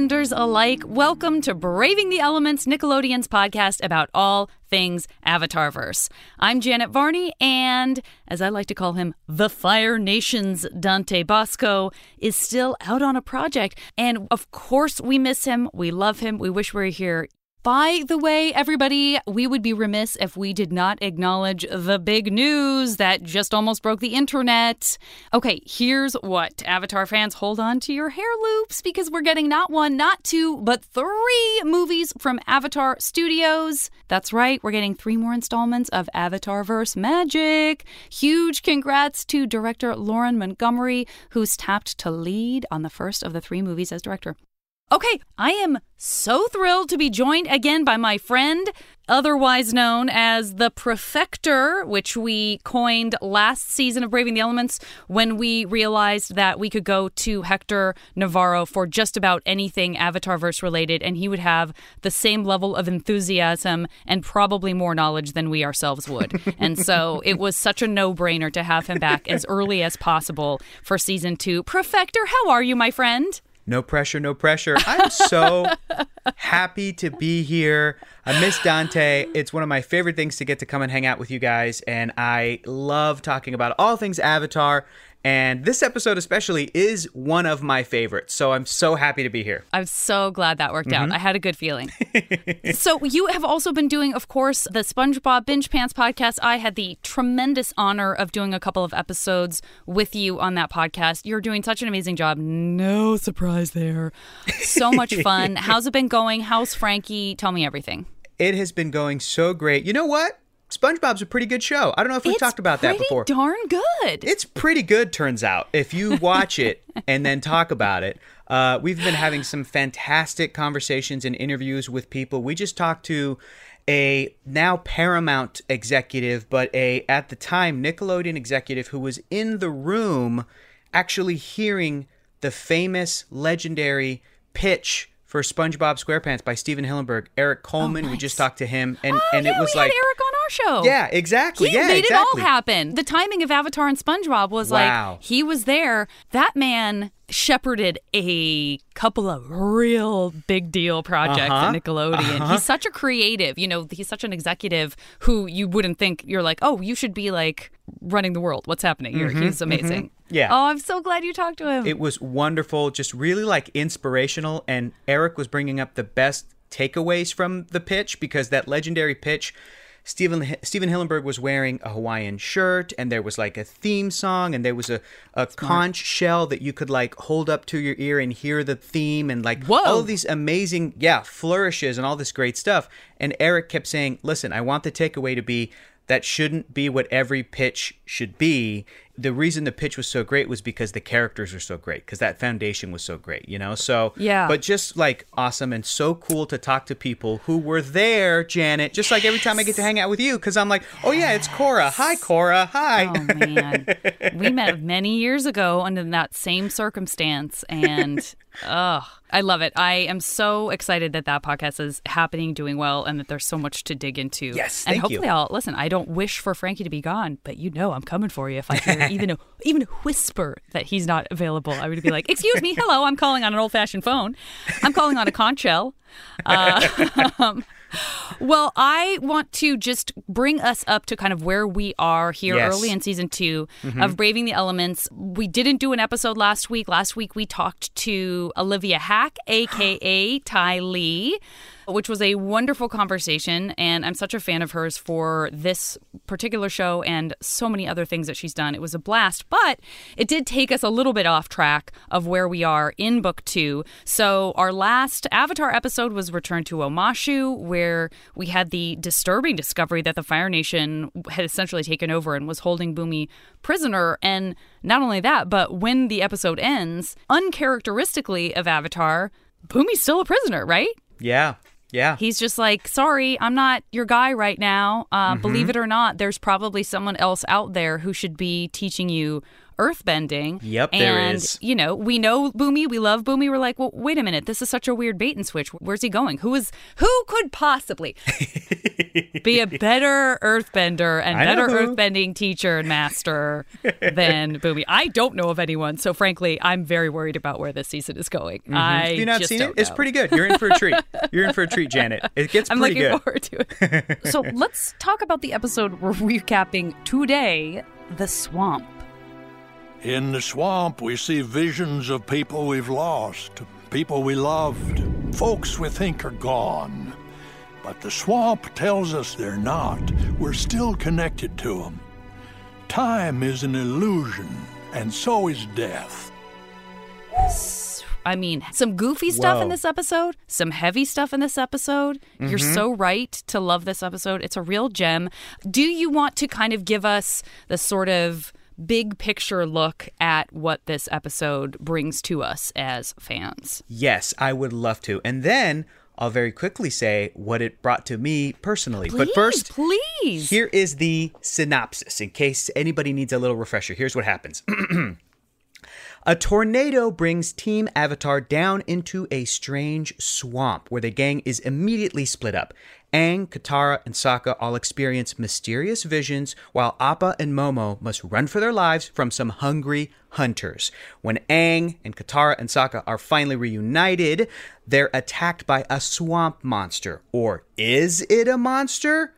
benders alike. Welcome to Braving the Elements, Nickelodeon's podcast about all things Avatarverse. I'm Janet Varney, and as I like to call him, the Fire Nation's Dante Basco is still out on a project. And of course, we miss him. We love him. We wish we were here by the way, everybody, we would be remiss if we did not acknowledge the big news that just almost broke the internet. Okay, here's what Avatar fans hold on to your hair loops because we're getting not one, not two, but three movies from Avatar Studios. That's right, we're getting three more installments of Avatarverse magic. Huge congrats to director Lauren Montgomery, who's tapped to lead on the first of the three movies as director. Okay, I am so thrilled to be joined again by my friend, otherwise known as the Profector, which we coined last season of Braving the Elements when we realized that we could go to Hector Navarro for just about anything Avatarverse related, and he would have the same level of enthusiasm and probably more knowledge than we ourselves would. and so it was such a no brainer to have him back as early as possible for season two. Profector, how are you, my friend? No pressure, no pressure. I'm so happy to be here. I miss Dante. It's one of my favorite things to get to come and hang out with you guys. And I love talking about all things Avatar and this episode, especially, is one of my favorites. So I'm so happy to be here. I'm so glad that worked mm-hmm. out. I had a good feeling. so, you have also been doing, of course, the SpongeBob Binge Pants podcast. I had the tremendous honor of doing a couple of episodes with you on that podcast. You're doing such an amazing job. No surprise there. So much fun. How's it been going? How's Frankie? Tell me everything. It has been going so great. You know what? SpongeBob's a pretty good show. I don't know if we've talked about that before. It's darn good. It's pretty good, turns out. If you watch it and then talk about it, uh, we've been having some fantastic conversations and interviews with people. We just talked to a now Paramount executive, but a at the time Nickelodeon executive who was in the room, actually hearing the famous, legendary pitch for SpongeBob SquarePants by Stephen Hillenburg. Eric oh, Coleman, oh, nice. we just talked to him, and oh, and yeah, it was like Eric on our show. Yeah, exactly. He yeah, made exactly. it all happen. The timing of Avatar and SpongeBob was wow. like he was there. That man shepherded a couple of real big deal projects uh-huh. at Nickelodeon. Uh-huh. He's such a creative, you know, he's such an executive who you wouldn't think you're like, oh, you should be like running the world. What's happening here? Mm-hmm, he's amazing. Mm-hmm. Yeah. Oh, I'm so glad you talked to him. It was wonderful, just really like inspirational. And Eric was bringing up the best takeaways from the pitch because that legendary pitch Stephen Stephen Hillenburg was wearing a Hawaiian shirt, and there was like a theme song, and there was a, a conch shell that you could like hold up to your ear and hear the theme, and like Whoa. all these amazing, yeah, flourishes and all this great stuff. And Eric kept saying, "Listen, I want the takeaway to be that shouldn't be what every pitch should be the reason the pitch was so great was because the characters are so great because that foundation was so great you know? So yeah. but just like awesome and so cool to talk to people who were there janet just like every time i get to hang out with you because i'm like oh yeah it's cora. Hi cora. Hi. Oh man. We met many years ago under that same circumstance and oh I love it. I am so excited that that podcast is happening, doing well, and that there's so much to dig into. Yes, and hopefully you. I'll listen. I don't wish for Frankie to be gone, but you know I'm coming for you if I hear even a even a whisper that he's not available, I would be like, "Excuse me, hello, I'm calling on an old-fashioned phone. I'm calling on a conch shell." Uh, um, well, I want to just bring us up to kind of where we are here yes. early in season 2 mm-hmm. of Braving the Elements. We didn't do an episode last week. Last week we talked to Olivia Hack, aka Ty Lee which was a wonderful conversation. And I'm such a fan of hers for this particular show and so many other things that she's done. It was a blast, but it did take us a little bit off track of where we are in book two. So our last Avatar episode was Return to Omashu, where we had the disturbing discovery that the Fire Nation had essentially taken over and was holding Bumi prisoner. And not only that, but when the episode ends, uncharacteristically of Avatar, Bumi's still a prisoner, right? Yeah. Yeah. He's just like, sorry, I'm not your guy right now. Uh, mm-hmm. Believe it or not, there's probably someone else out there who should be teaching you earthbending. Yep, and, there is. You know, we know Bumi. We love Bumi. We're like, well, wait a minute. This is such a weird bait and switch. Where's he going? Who is who could possibly be a better earthbender and I better earthbending teacher and master than Bumi? I don't know of anyone. So frankly, I'm very worried about where this season is going. Mm-hmm. I Have you not just seen it? don't It's pretty good. You're in for a treat. You're in for a treat, Janet. It gets I'm pretty good. I'm looking forward to it. so let's talk about the episode we're recapping today The Swamp. In the swamp, we see visions of people we've lost, people we loved, folks we think are gone. But the swamp tells us they're not. We're still connected to them. Time is an illusion, and so is death. I mean, some goofy stuff in this episode, some heavy stuff in this episode. You're mm-hmm. so right to love this episode. It's a real gem. Do you want to kind of give us the sort of big picture look at what this episode brings to us as fans? Yes, I would love to. And then I'll very quickly say what it brought to me personally. Please, but first, please. Here is the synopsis in case anybody needs a little refresher. Here's what happens. A tornado brings Team Avatar down into a strange swamp where the gang is immediately split up. Aang, Katara, and Sokka all experience mysterious visions, while Appa and Momo must run for their lives from some hungry hunters. When Aang and Katara and Sokka are finally reunited, they're attacked by a swamp monster. Or is it a monster?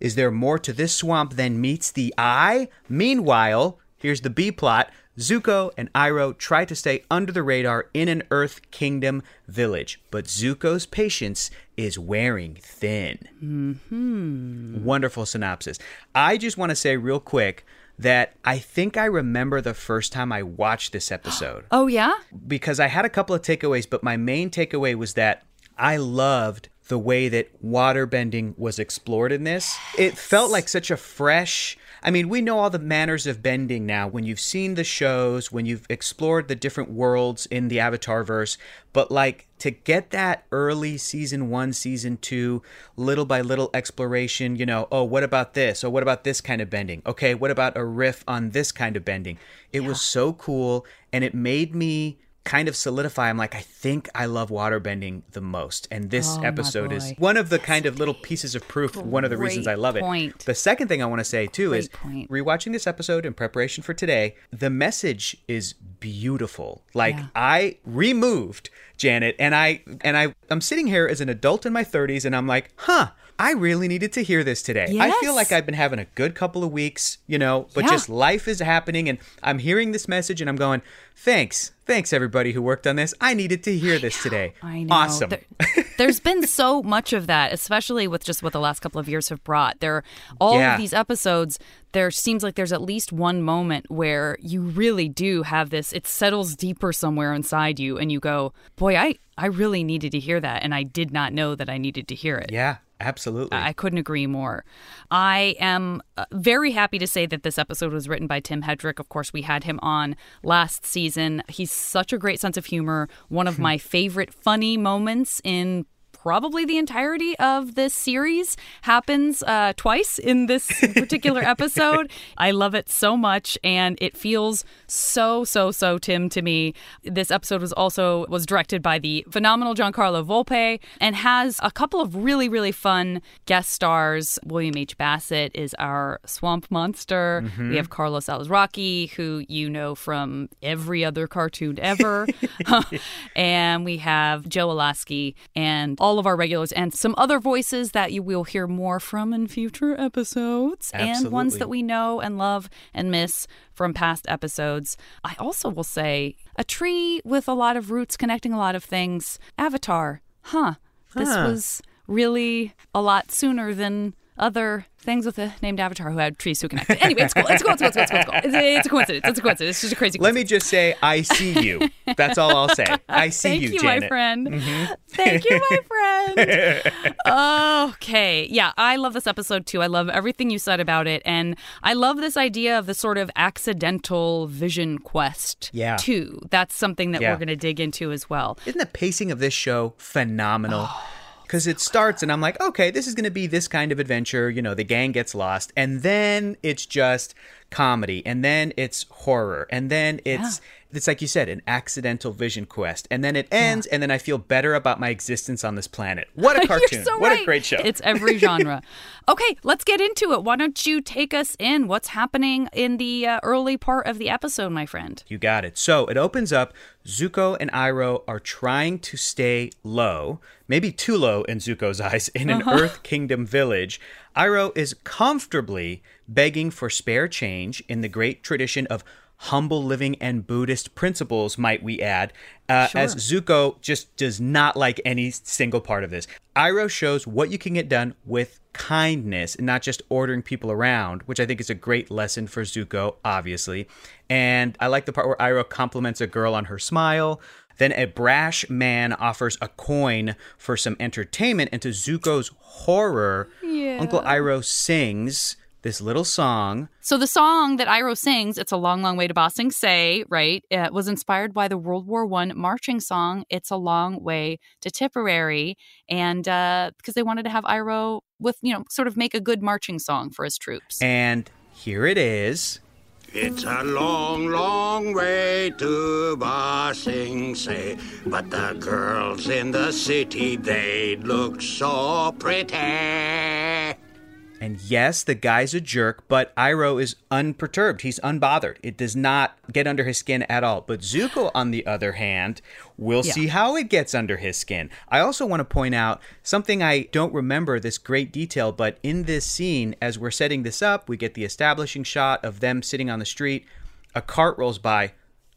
Is there more to this swamp than meets the eye? Meanwhile, here's the B plot. Zuko and Iroh try to stay under the radar in an Earth Kingdom village, but Zuko's patience is wearing thin. Mm-hmm. Wonderful synopsis. I just want to say real quick that I think I remember the first time I watched this episode oh, yeah? because I had a couple of takeaways, but my main takeaway was that I loved the way that waterbending was explored in this. It felt like such a fresh. I mean, we know all the manners of bending now when you've seen the shows, when you've explored the different worlds in the Avatar verse, but like to get that early season one, season two, little by little exploration, you know, oh, what about this? Oh, what about this kind of bending? Okay, what about a riff on this kind of bending? It was so cool and it made me kind of solidify i'm like i think i love waterbending the most. And this Oh, episode is one of the kind of little pieces of proof one of the reasons i Great love it. the second thing i want to say too is point. rewatching this episode in preparation for today the message is beautiful. Like Yeah. i removed janet and i and i i'm sitting here as an adult in my 30s and i'm like huh I really needed to hear this today. Yes. I feel like I've been having a good couple of weeks, you know, but Yeah. just life is happening and I'm hearing this message and I'm going, thanks. Thanks everybody who worked on this. I needed to hear this today. I know. Awesome. There, has been so much of that, especially with just what the last couple of years have brought. There, all Yeah. of these episodes, there seems like there's at least one moment where you really do have this. It settles deeper somewhere inside you, and you go, "Boy, I I really needed to hear that, and I did not know that I needed to hear it." yeah, absolutely. I couldn't agree more. I am uh, very happy to say that this episode was written by Tim Hedrick. Of course, we had him on last season. He's such a great sense of humor. One of my favorite funny moments in probably the entirety of this series happens uh, twice in this particular episode. I love it so much, and it feels so so so Tim to me. This episode was also was directed by the phenomenal Giancarlo Volpe and has a couple of really really fun guest stars. William H Bassett is our swamp monster. We have Carlos Alazraqui, who you know from every other cartoon ever, and we have Joe Alaskey and all of our regulars and some other voices that you will hear more from in future episodes and ones that we know and love and miss from past episodes. I also will say a tree with a lot of roots connecting a lot of things. Avatar, huh? This Huh. was really a lot sooner than other things with a named Avatar who had trees who connected. Anyway, it's cool. It's cool. It's cool. It's cool. It's, cool. It's, cool. it's, a, it's a coincidence. It's a coincidence. It's just a crazy. Let me just say, I see you. That's all I'll say. I see Thank you, you, Janet. my friend. Mm-hmm. Thank you, my friend. okay. Yeah, I love this episode too. I love everything you said about it. And I love this idea of the sort of accidental vision quest, Yeah. too. That's something that Yeah. we're going to dig into as well. Isn't the pacing of this show phenomenal? Because it starts and I'm like, okay, this is going to be this kind of adventure. You know, the gang gets lost. And then it's just comedy, and then it's horror, and then it's it's like you said, an accidental vision quest, and then it ends, and then I feel better about my existence on this planet. What a cartoon! So what right. a great show! It's every genre. okay, let's get into it. Why don't you take us in? What's happening in the uh, early part of the episode, my friend? You got it. So it opens up. Zuko and Iroh are trying to stay low, maybe too low in Zuko's eyes, in an Earth Kingdom village. Iroh is comfortably begging for spare change in the great tradition of humble living and Buddhist principles, might we add, uh, as Zuko just does not like any single part of this. Iroh shows what you can get done with kindness and not just ordering people around, which I think is a great lesson for Zuko, obviously. And I like the part where Iroh compliments a girl on her smile. Then a brash man offers a coin for some entertainment, and to Zuko's horror, Uncle Iroh sings this little song So the song that Iroh sings, "It's a Long, Long Way to Ba Sing Se," right, uh, was inspired by the World War One marching song "It's a Long Way to Tipperary," and because they wanted to have Iroh with you know sort of make a good marching song for his troops. And here it is. It's a long, long way to Ba Sing Se, but the girls in the city, they look so pretty. And yes, the guy's a jerk, but Iroh is unperturbed. He's unbothered. It does not get under his skin at all. But Zuko, on the other hand, we'll Yeah. see how it gets under his skin. I also want to point out something I don't remember this great detail, but in this scene, as we're setting this up, we get the establishing shot of them sitting on the street. A cart rolls by.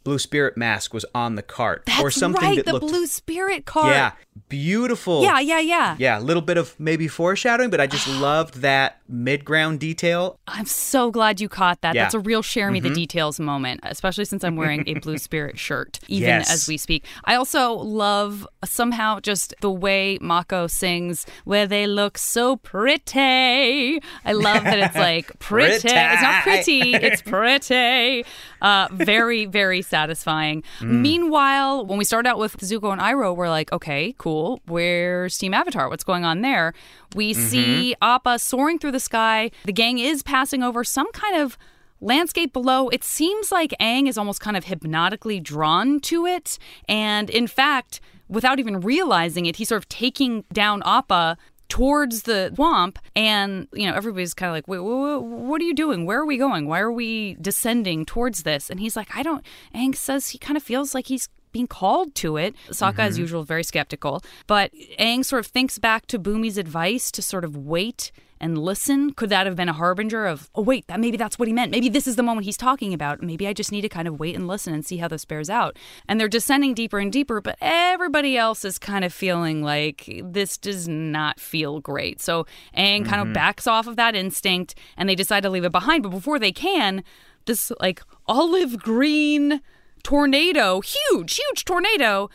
Blue Spirit mask was on the cart, That's or something right, that the looked Blue Spirit cart. yeah, beautiful. yeah, yeah, yeah. Yeah, a little bit of maybe foreshadowing, but I just loved that mid-ground detail. I'm so glad you caught that. Yeah. That's a real share me the Mm-hmm. details moment, especially since I'm wearing a Blue Spirit shirt, even Yes. as we speak. I also love somehow just the way Mako sings, where they look so pretty. I love that it's like pretty. It's not pretty, it's pretty. Uh, very, very satisfying. Mm. Meanwhile, when we start out with Zuko and Iroh, we're like, okay, cool. Where's Team Avatar? What's going on there? We Mm-hmm. see Appa soaring through the sky. The gang is passing over some kind of landscape below. It seems like Aang is almost kind of hypnotically drawn to it. And in fact, without even realizing it, he's sort of taking down Appa towards the swamp and you know everybody's kind of like wait, wait, wait, what are you doing where are we going why are we descending towards this and he's like i don't Aang says he kind of feels like he's being called to it. Sokka, as mm-hmm. usual, very skeptical. But Aang sort of thinks back to Bumi's advice to sort of wait and listen. Could that have been a harbinger of, oh, wait, that maybe that's what he meant. Maybe this is the moment he's talking about. Maybe I just need to kind of wait and listen and see how this bears out. And they're descending deeper and deeper, but everybody else is kind of feeling like this does not feel great. So Aang kind of mm-hmm. backs off of that instinct and they decide to leave it behind. But before they can, this like olive green tornado, huge, huge tornado,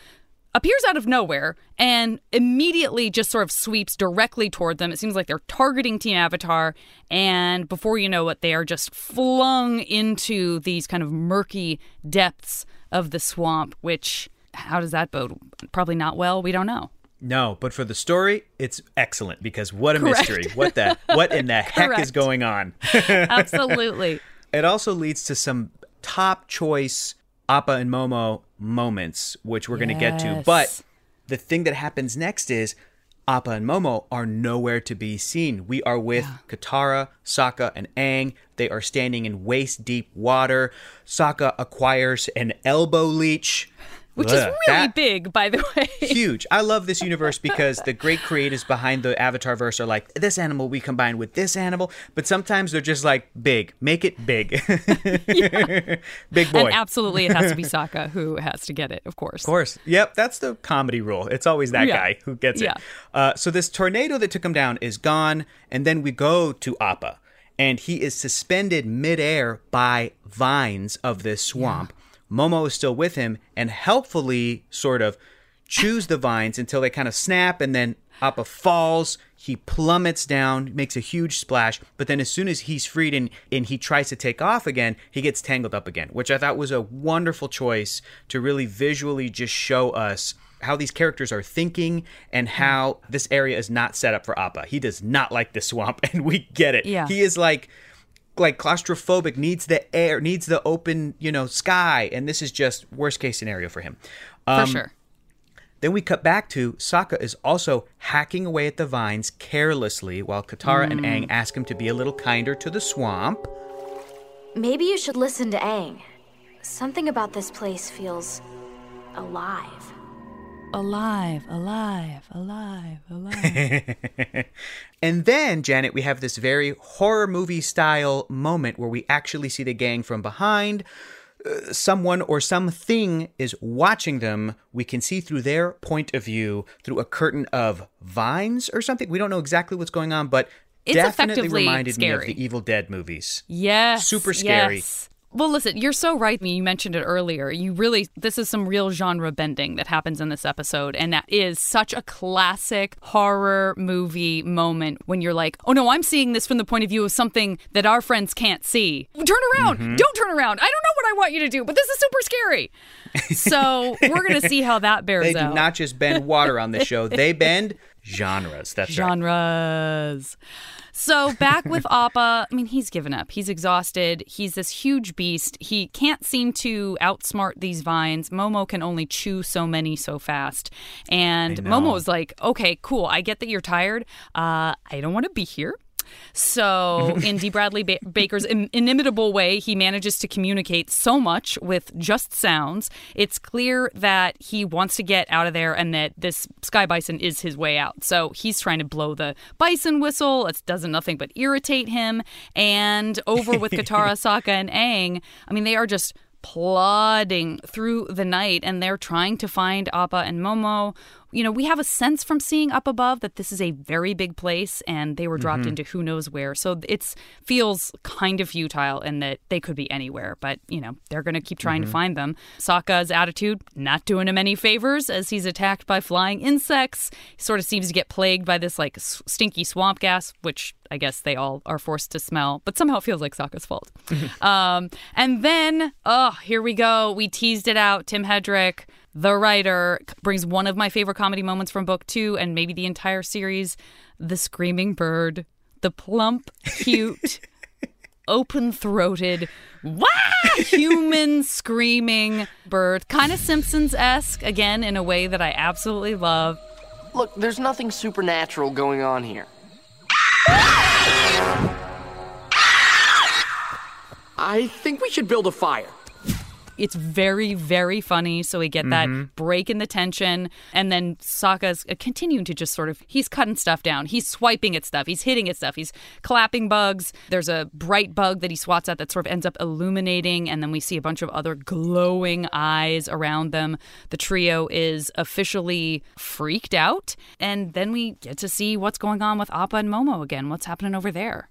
appears out of nowhere and immediately just sort of sweeps directly toward them. It seems like they're targeting Team Avatar, and before you know it, they are just flung into these kind of murky depths of the swamp, which. How does that bode? Probably not well. We don't know. No, but for the story, it's excellent because what a Correct. mystery. What the what in the heck is going on? Absolutely. It also leads to some top choice Appa and Momo moments, which we're going to get to. But the thing that happens next is Appa and Momo are nowhere to be seen. We are with Katara, Sokka, and Aang. They are standing in waist deep water. Sokka acquires an elbow leech. Which is really that- big, by the way. huge. I love this universe because the great creators behind the Avatar verse are like, this animal we combine with this animal, but sometimes they're just like, big. Make it big. big boy. And absolutely, it has to be Sokka who has to get it, of course. Of course. Yep, that's the comedy rule. It's always that Yeah. guy who gets Yeah. it. Uh, so this tornado that took him down is gone, and then we go to Appa, and he is suspended midair by vines of this swamp. Momo is still with him and helpfully sort of chews the vines until they kind of snap, and then Appa falls. He plummets down, makes a huge splash, but then as soon as he's freed and, and he tries to take off again, he gets tangled up again, which I thought was a wonderful choice to really visually just show us how these characters are thinking and hmm. how this area is not set up for Appa. He does not like the swamp, and we get it. Yeah. He is like like claustrophobic, needs the air, needs the open, you know, sky, and this is just worst case scenario for him. For um, sure. Then we cut back to Sokka is also hacking away at the vines carelessly while Katara and Aang mm. ask him to be a little kinder to the swamp. Maybe you should listen to Aang. Something about this place feels alive. Alive, alive, alive, alive. And then, Janet, we have this very horror movie style moment where we actually see the gang from behind. Uh, someone or something is watching them. We can see through their point of view through a curtain of vines or something. We don't know exactly what's going on, but It's definitely reminded me scary. of the Evil Dead movies. Yes. Super scary. yes. Well, listen, you're so right. Me, you mentioned it earlier. You really, this is some real genre bending that happens in this episode. And that is such a classic horror movie moment when you're like, oh no, I'm seeing this from the point of view of something that our friends can't see. Turn around. Mm-hmm. Don't turn around. I don't know what I want you to do, but this is super scary. So we're going to see how that bears out. They do not just bend water on this show, they bend genres. That's right. So back with Appa, I mean, he's given up. He's exhausted. He's this huge beast. He can't seem to outsmart these vines. Momo can only chew so many so fast. And Momo's like, okay, cool. I get that you're tired. Uh, I don't want to be here. So, in D. Bradley ba- Baker's in- inimitable way, he manages to communicate so much with just sounds. It's clear that he wants to get out of there and that this sky bison is his way out. So, he's trying to blow the bison whistle. It doesn't nothing but irritate him. And over with Katara, Sokka, and Aang, I mean, they are just plodding through the night and they're trying to find Appa and Momo. You know, we have a sense from seeing up above that this is a very big place and they were dropped into who knows where. So it feels kind of futile and that they could be anywhere, but you know, they're going to keep trying to find them. Sokka's attitude not doing him any favors as he's attacked by flying insects. He sort of seems to get plagued by this like s- stinky swamp gas, which I guess they all are forced to smell, but somehow it feels like Sokka's fault. um, and then, oh, here we go. We teased it out. Tim Hedrick, the writer, brings one of my favorite comedy moments from book two and maybe the entire series the screaming bird, the plump, cute, open throated, wah, human screaming bird. Kind of Simpsons esque, again, in a way that I absolutely love. Look, there's nothing supernatural going on here. I think we should build a fire. It's very, very funny. So we get that break in the tension. And then Sokka's uh, continuing to just sort of, he's cutting stuff down. He's swiping at stuff. He's hitting at stuff. He's clapping bugs. There's a bright bug that he swats at that sort of ends up illuminating. And then we see a bunch of other glowing eyes around them. The trio is officially freaked out. And then we get to see what's going on with Appa and Momo again. What's happening over there?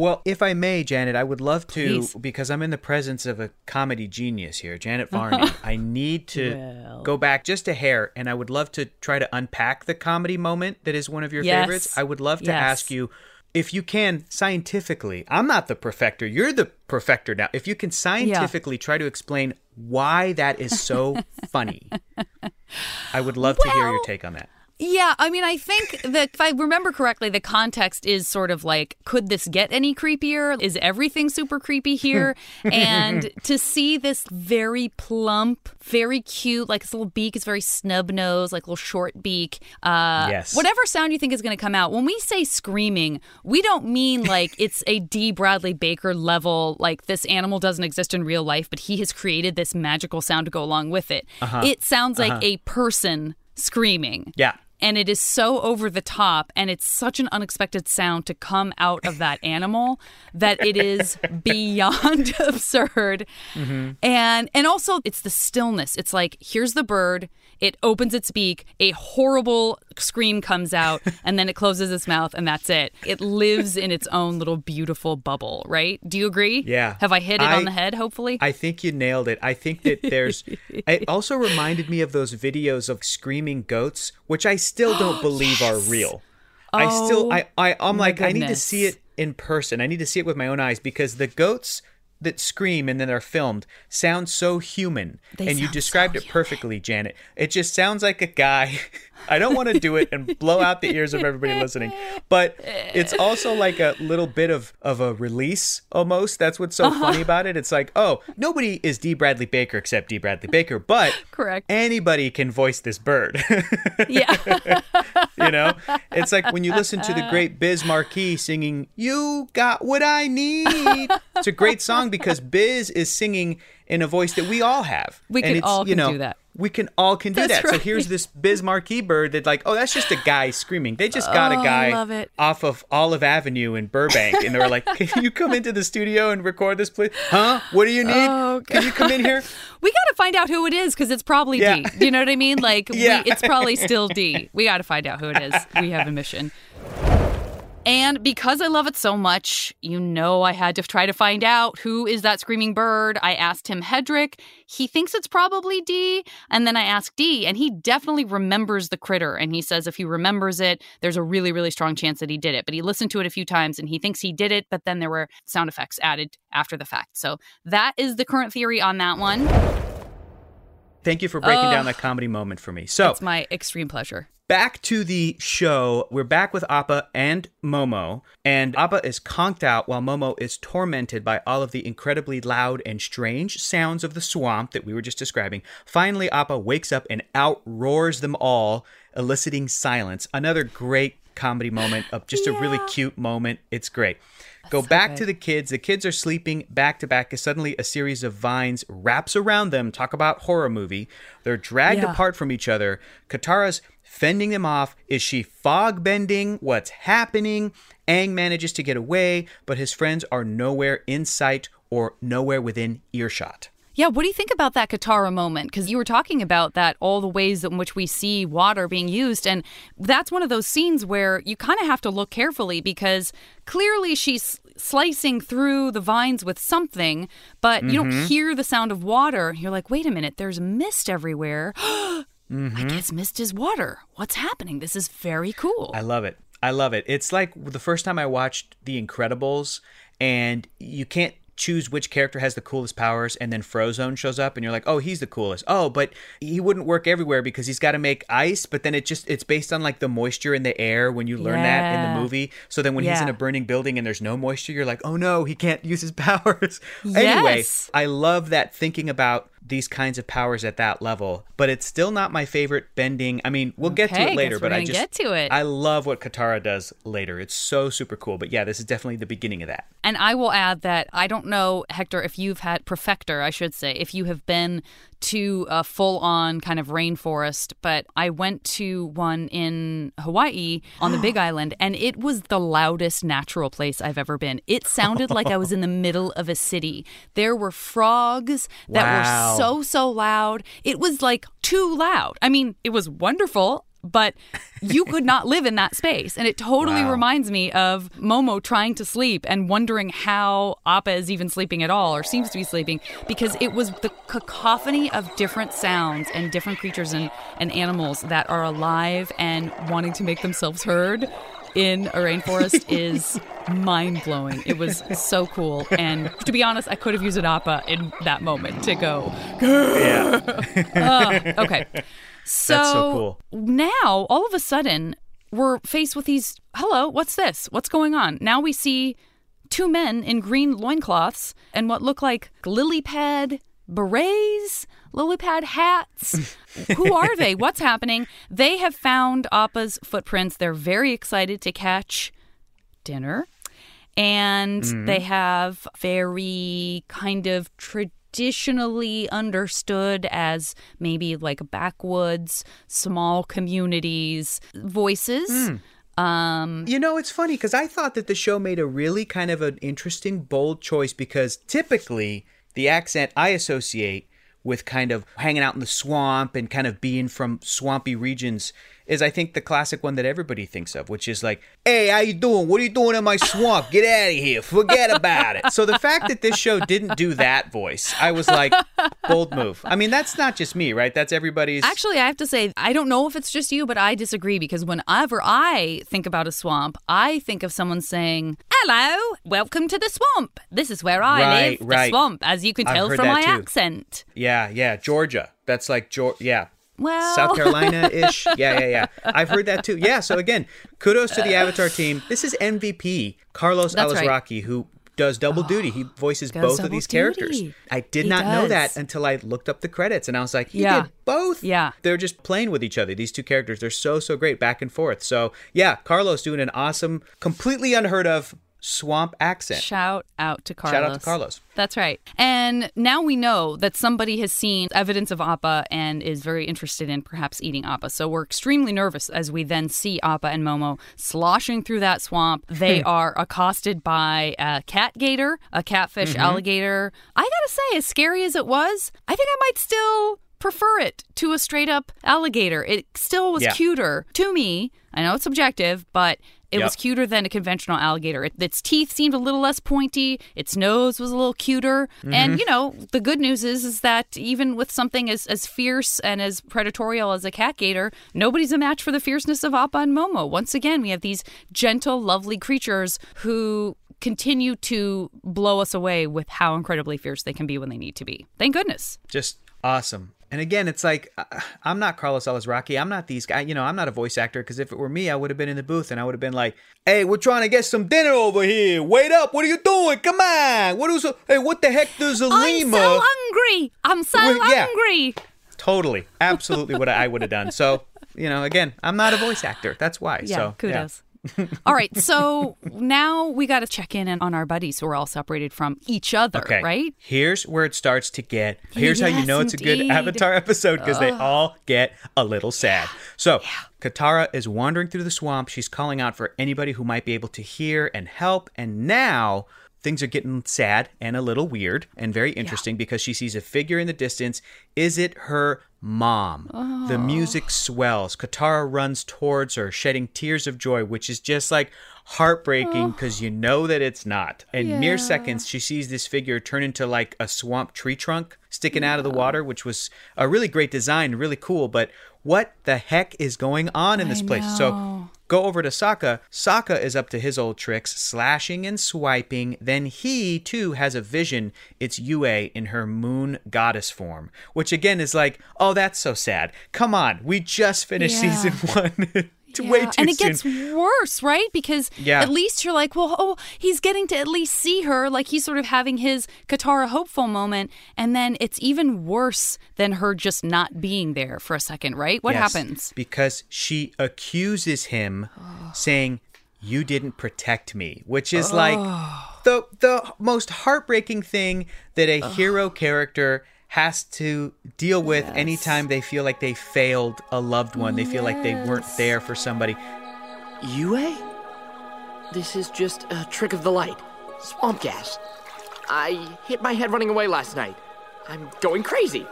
Well, if I may, Janet, I would love to Please. because I'm in the presence of a comedy genius here, Janet Varney. I need to go back just a hair, and I would love to try to unpack the comedy moment that is one of your Yes. favorites. I would love to Yes. ask you if you can scientifically. I'm not the Profector; you're the Profector now. If you can scientifically try to explain why that is so funny, I would love to hear your take on that. Yeah, I mean, I think that if I remember correctly, the context is sort of like, could this get any creepier? Is everything super creepy here? and to see this very plump, very cute, like this little beak is very snub nose, like a little short beak. Uh, Yes. Whatever sound you think is going to come out. When we say screaming, we don't mean like it's a D. Bradley Baker level, like this animal doesn't exist in real life, but he has created this magical sound to go along with it. It sounds like a person screaming Yeah. And it is so over the top and it's such an unexpected sound to come out of that animal that it is beyond absurd. Mm-hmm. And and also it's the stillness. It's like here's the bird it opens its beak a horrible scream comes out and then it closes its mouth and that's it it lives in its own little beautiful bubble right do you agree Yeah. have i hit it I- on the head hopefully I think you nailed it. I think that there's. it also reminded me of those videos of screaming goats, which I still don't believe are real. I still, I, oh I, I'm like, I need to see it in person. I need to see it with my own eyes because the goats that scream and then are filmed sound so human. They and you described so it perfectly, Janet. It just sounds like a guy. I don't want to do it and blow out the ears of everybody listening, but it's also like a little bit of, of a release almost. That's what's so Uh-huh. funny about it. It's like, oh, nobody is D. Bradley Baker except D. Bradley Baker, but Correct. anybody can voice this bird. Yeah. you know it's like when you listen to the great Biz Markie singing you got what i need it's a great song because biz is singing in a voice that we all have We And can all you know, do that. We can all can do That's that so here's this Biz Markie bird that like oh that's just a guy screaming they just got Oh, a guy off of olive avenue in burbank and they were like can you come into the studio and record this please huh what do you need Oh, can you come in here we got to find out who it is because it's probably Yeah. D. You know what I mean? Like, Yeah. we, it's probably still D. We got to find out who it is. We have a mission. And because I love it so much, you know I had to try to find out who is that screaming bird. I asked Tim Hedrick. He thinks it's probably D. And then I asked D, and he definitely remembers the critter. And he says if he remembers it, there's a really, really strong chance that he did it. But he listened to it a few times and he thinks he did it, but then there were sound effects added after the fact. So that is the current theory on that one. Thank you for breaking Oh. down that comedy moment for me so It's my extreme pleasure. back to the show. We're back with Appa and Momo, and Appa is conked out while Momo is tormented by all of the incredibly loud and strange sounds of the swamp that we were just describing. Finally, Appa wakes up and outroars them all, eliciting silence. Another great comedy moment of just a really cute moment. It's great. Go back to the kids. The kids are sleeping back to back as suddenly a series of vines wraps around them. Talk about horror movie. They're dragged Yeah. apart from each other. Katara's fending them off. Is she fog bending? What's happening? Aang manages to get away, but his friends are nowhere in sight or nowhere within earshot. Yeah, what do you think about that Katara moment? Because you were talking about that, all the ways in which we see water being used. And that's one of those scenes where you kind of have to look carefully because clearly she's slicing through the vines with something, but you don't mm-hmm. hear the sound of water. You're like, wait a minute, there's mist everywhere. I mm-hmm. guess mist is water. What's happening? This is very cool. I love it. I love it. It's like the first time I watched The Incredibles, and you can't choose which character has the coolest powers, and then Frozone shows up, and you're like, oh, he's the coolest. Oh, but he wouldn't work everywhere because he's got to make ice. But then it just it's based on like the moisture in the air when you learn that in the movie. So then when he's in a burning building and there's no moisture, you're like, oh no, he can't use his powers. Anyway, I love that thinking about these kinds of powers at that level, but it's still not my favorite bending. I mean, we'll get to it later, but I just get to it. I love what Katara does later. It's so super cool. But yeah, this is definitely the beginning of that. And I will add that I don't know, Hector, if you've had Profector, I should say, if you have been to a uh, full on kind of rainforest, but I went to one in Hawaii on the Big Island, and it was the loudest natural place I've ever been. It sounded like I was in the middle of a city. There were frogs that Wow. were so, so loud. It was like too loud. I mean, it was wonderful. But you could not live in that space. And it totally Wow. reminds me of Momo trying to sleep and wondering how Appa is even sleeping at all or seems to be sleeping because it was the cacophony of different sounds and different creatures and, and animals that are alive and wanting to make themselves heard in a rainforest is mind blowing. It was so cool. And to be honest, I could have used an Appa in that moment to go, Yeah. Ah, okay. So, That's so cool. now, all of a sudden, we're faced with these hello, what's this? What's going on? Now we see two men in green loincloths and what look like lily pad berets, lily pad hats. Who are they? What's happening? They have found Appa's footprints. They're very excited to catch dinner. And mm-hmm. they have very kind of traditionally understood as maybe like backwoods, small communities voices. Um, You know, it's funny because I thought that the show made a really kind of an interesting, bold choice because typically the accent I associate with kind of hanging out in the swamp and kind of being from swampy regions is I think the classic one that everybody thinks of, which is like, "Hey, how you doing? What are you doing in my swamp? Get out of here! Forget about it." So the fact that this show didn't do that voice, I was like, bold move. I mean, that's not just me, right? That's everybody's. Actually, I have to say, I don't know if it's just you, but I disagree because whenever I think about a swamp, I think of someone saying, Hello, welcome to the swamp. This is where I Right, live, right. the swamp, as you can tell from my too. accent. Yeah, yeah, Georgia. That's like Geor Yeah. Well- South Carolina ish. Yeah, yeah, yeah. I've heard that too. Yeah. So again, kudos to the Avatar team. This is MVP Carlos That's right. Who does double duty. He voices Does both of these characters. I did He not know that until I looked up the credits and I was like, he Yeah. did both. Yeah. They're just playing with each other. These two characters, they're so so great back and forth. So yeah, Carlos doing an awesome, completely unheard of swamp accent. Shout out to Carlos. Shout out to Carlos. That's right. And now we know that somebody has seen evidence of Appa and is very interested in perhaps eating Appa. So we're extremely nervous as we then see Appa and Momo sloshing through that swamp. They are accosted by a cat gator, a catfish Mm-hmm. alligator. I gotta say, as scary as it was, I think I might still prefer it to a straight up alligator. It still was Yeah. cuter to me. I know it's subjective, but it Yep. was cuter than a conventional alligator. It, its teeth seemed a little less pointy. Its nose was a little cuter. Mm-hmm. And you know, the good news is is that even with something as as fierce and as predatorial as a cat gator, nobody's a match for the fierceness of Appa and Momo. Once again, we have these gentle, lovely creatures who continue to blow us away with how incredibly fierce they can be when they need to be. Thank goodness. just awesome. And again, it's like uh, I'm not Carlos Alazraqui. I'm not these guys. You know, I'm not a voice actor because if it were me, I would have been in the booth and I would have been like, "Hey, we're trying to get some dinner over here. Wait up! What are you doing? Come on! What is? A, hey, what the heck does a I'm lemur?" so hungry. I'm so Well, yeah. hungry. totally, absolutely, what I would have done. So, you know, again, I'm not a voice actor. That's why. Yeah, so, kudos. all right, so now we got to check in on our buddies who are all separated from each other, Okay. right? Here's where it starts to get. Here's how you know it's a good. Avatar episode because they all get a little sad. So, Katara is wandering through the swamp. She's calling out for anybody who might be able to hear and help. And now things are getting sad and a little weird and very interesting because she sees a figure in the distance. Is it her mom? The oh. music swells. Katara runs towards her, shedding tears of joy, which is just like heartbreaking oh. because you know that it's not. In mere seconds, she sees this figure turn into like a swamp tree trunk sticking out of the water, which was a really great design, really cool. But what the heck is going on in this place? So go over to Sokka. Sokka is up to his old tricks, slashing and swiping. Then he too has a vision. It's Yue in her moon goddess form, which again is like, oh, that's so sad. Come on, we just finished Yeah. season one. It's way too and it soon. gets worse, right? Because Yeah. at least you're like, well, oh, he's getting to at least see her. Like he's sort of having his Katara hopeful moment. And then it's even worse than her just not being there for a second, right? What Yes, happens? Because she accuses him, saying, "You didn't protect me," which is like the the most heartbreaking thing that a hero character has to deal with anytime they feel like they failed a loved one. They feel like they weren't there for somebody. Yue? This is just a trick of the light. Swamp gas. I hit my head running away last night. I'm going crazy.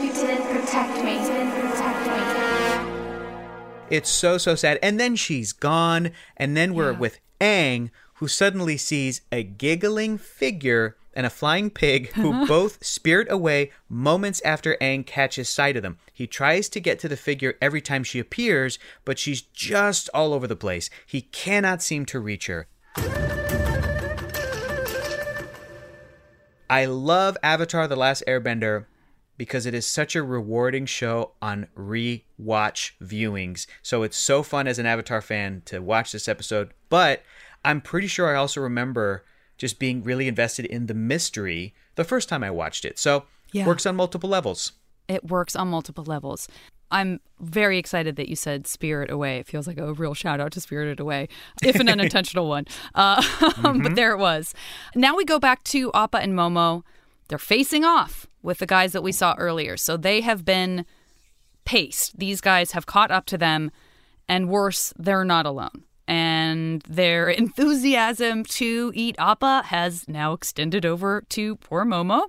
You didn't protect me. You didn't protect me. It's so so sad. And then she's gone, and then we're with Aang, who suddenly sees a giggling figure and a flying pig who both spirit away moments after Aang catches sight of them. He tries to get to the figure every time she appears, but she's just all over the place. He cannot seem to reach her. I love Avatar The Last Airbender because it is such a rewarding show on re-watch viewings. So it's so fun as an Avatar fan to watch this episode, but I'm pretty sure I also remember just being really invested in the mystery the first time I watched it. So Yeah. works on multiple levels. It works on multiple levels. I'm very excited that you said Spirit Away. It feels like a real shout out to Spirited Away, if an unintentional one. Uh, But there it was. Now we go back to Appa and Momo. They're facing off with the guys that we saw earlier. So they have been paced. These guys have caught up to them, and worse, they're not alone. And their enthusiasm to eat Appa has now extended over to poor Momo.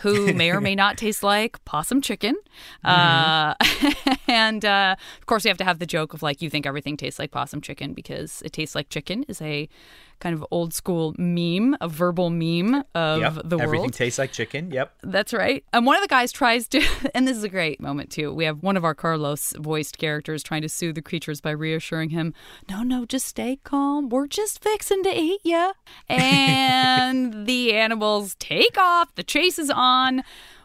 who may or may not taste like possum chicken. Uh, and uh, of course, we have to have the joke of like, you think everything tastes like possum chicken because it tastes like chicken is a kind of old school meme, a verbal meme of Yep. the Everything world. Everything tastes like chicken. Yep. That's right. And one of the guys tries to, and this is a great moment too. We have one of our Carlos voiced characters trying to soothe the creatures by reassuring him, no, no, just stay calm. We're just fixing to eat ya. And the animals take off. The chase is on.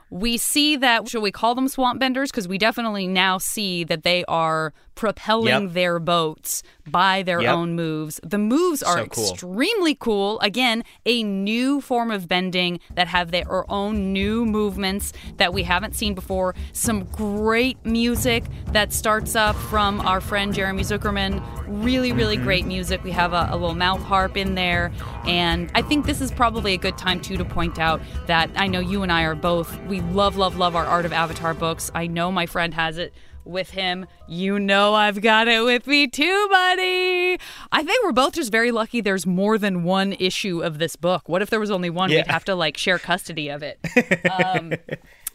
We see that, should we call them swamp benders? Because we definitely now see that they are propelling Yep. their boats by their Yep. own moves. The moves are So cool. extremely cool. Again, a new form of bending that have their own new movements that we haven't seen before. Some great music that starts up from our friend Jeremy Zuckerman. Really, really Mm-hmm. great music. We have a, a little mouth harp in there. And I think this is probably a good time, too, to point out that I know you and I are both, we love, love, love our Art of Avatar books. I know my friend has it with him. You know I've got it with me too, buddy. I think we're both just very lucky there's more than one issue of this book. What if there was only one? Yeah. We'd have to like share custody of it. Um,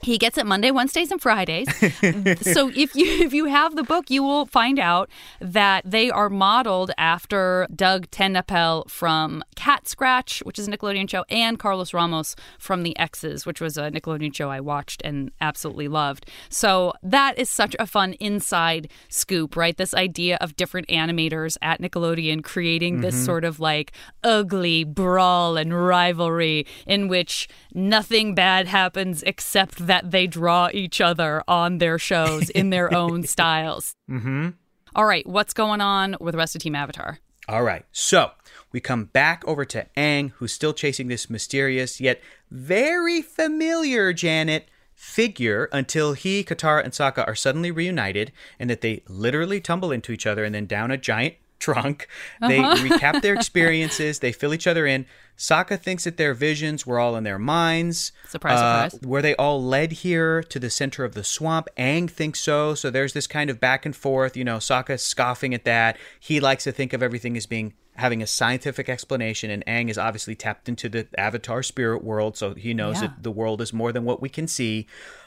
he gets it Monday, Wednesdays, and Fridays. so if you if you have the book, you will find out that they are modeled after Doug TenNapel from CatScratch, which is a Nickelodeon show, and Carlos Ramos from The X's, which was a Nickelodeon show I watched and absolutely loved. So that is such a fun inside scoop, right? This idea of different animators at Nickelodeon creating this mm-hmm. sort of like ugly brawl and rivalry in which nothing bad happens except that they draw each other on their shows in their own styles. Mm-hmm. All right, what's going on with the rest of Team Avatar? All right. So we come back over to Aang, who's still chasing this mysterious yet very familiar Janet figure until he, Katara, and Sokka are suddenly reunited and that they literally tumble into each other and then down a giant trunk. They recap their experiences, they fill each other in. Sokka thinks that their visions were all in their minds. Surprise, Uh, surprise. Were they all led here to the center of the swamp? Aang thinks so. So there's this kind of back and forth. You know, Sokka scoffing at that. He likes to think of everything as being having a scientific explanation, and Aang is obviously tapped into the Avatar spirit world, so he knows Yeah. that the world is more than what we can see.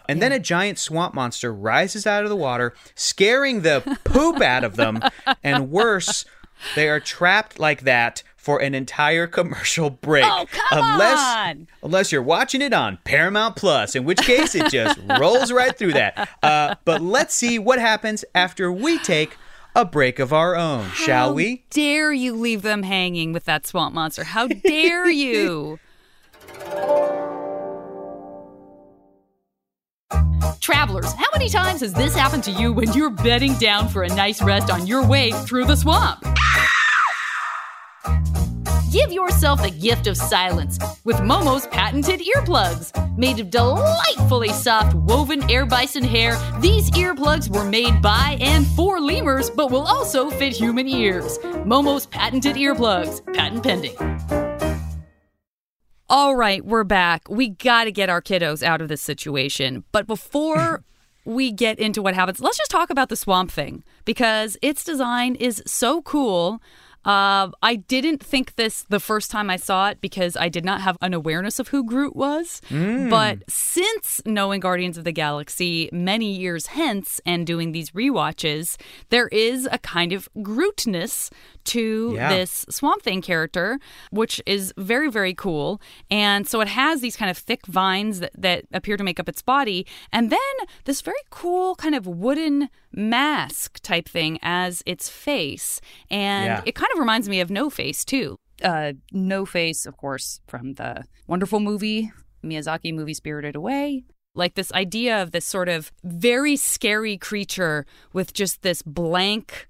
And then a giant swamp monster rises out of the water, scaring the poop out of them. And worse, they are trapped like that for an entire commercial break. Oh, come unless, on! Unless you're watching it on Paramount Plus, in which case it just rolls right through that. Uh, but let's see what happens after we take a break of our own, shall we? How we? dare you leave them hanging with that swamp monster? How dare you? Travelers, how many times has this happened to you when you're bedding down for a nice rest on your way through the swamp? Give yourself the gift of silence with Momo's patented earplugs. Made of delightfully soft woven air bison hair, these earplugs were made by and for lemurs, but will also fit human ears. Momo's patented earplugs, patent pending. All right, we're back. We got to get our kiddos out of this situation. But before we get into what happens, let's just talk about the swamp thing because its design is so cool. Uh, I didn't think this the first time I saw it because I did not have an awareness of who Groot was. But since knowing Guardians of the Galaxy many years hence and doing these rewatches, there is a kind of Grootness to Yeah. this Swamp Thing character, which is very, very cool. And so it has these kind of thick vines that, that appear to make up its body. And then this very cool kind of wooden mask type thing as its face. And Yeah. it kind of reminds me of No Face, too. Uh, no Face, of course, from the wonderful movie, Miyazaki movie Spirited Away. Like this idea of this sort of very scary creature with just this blank,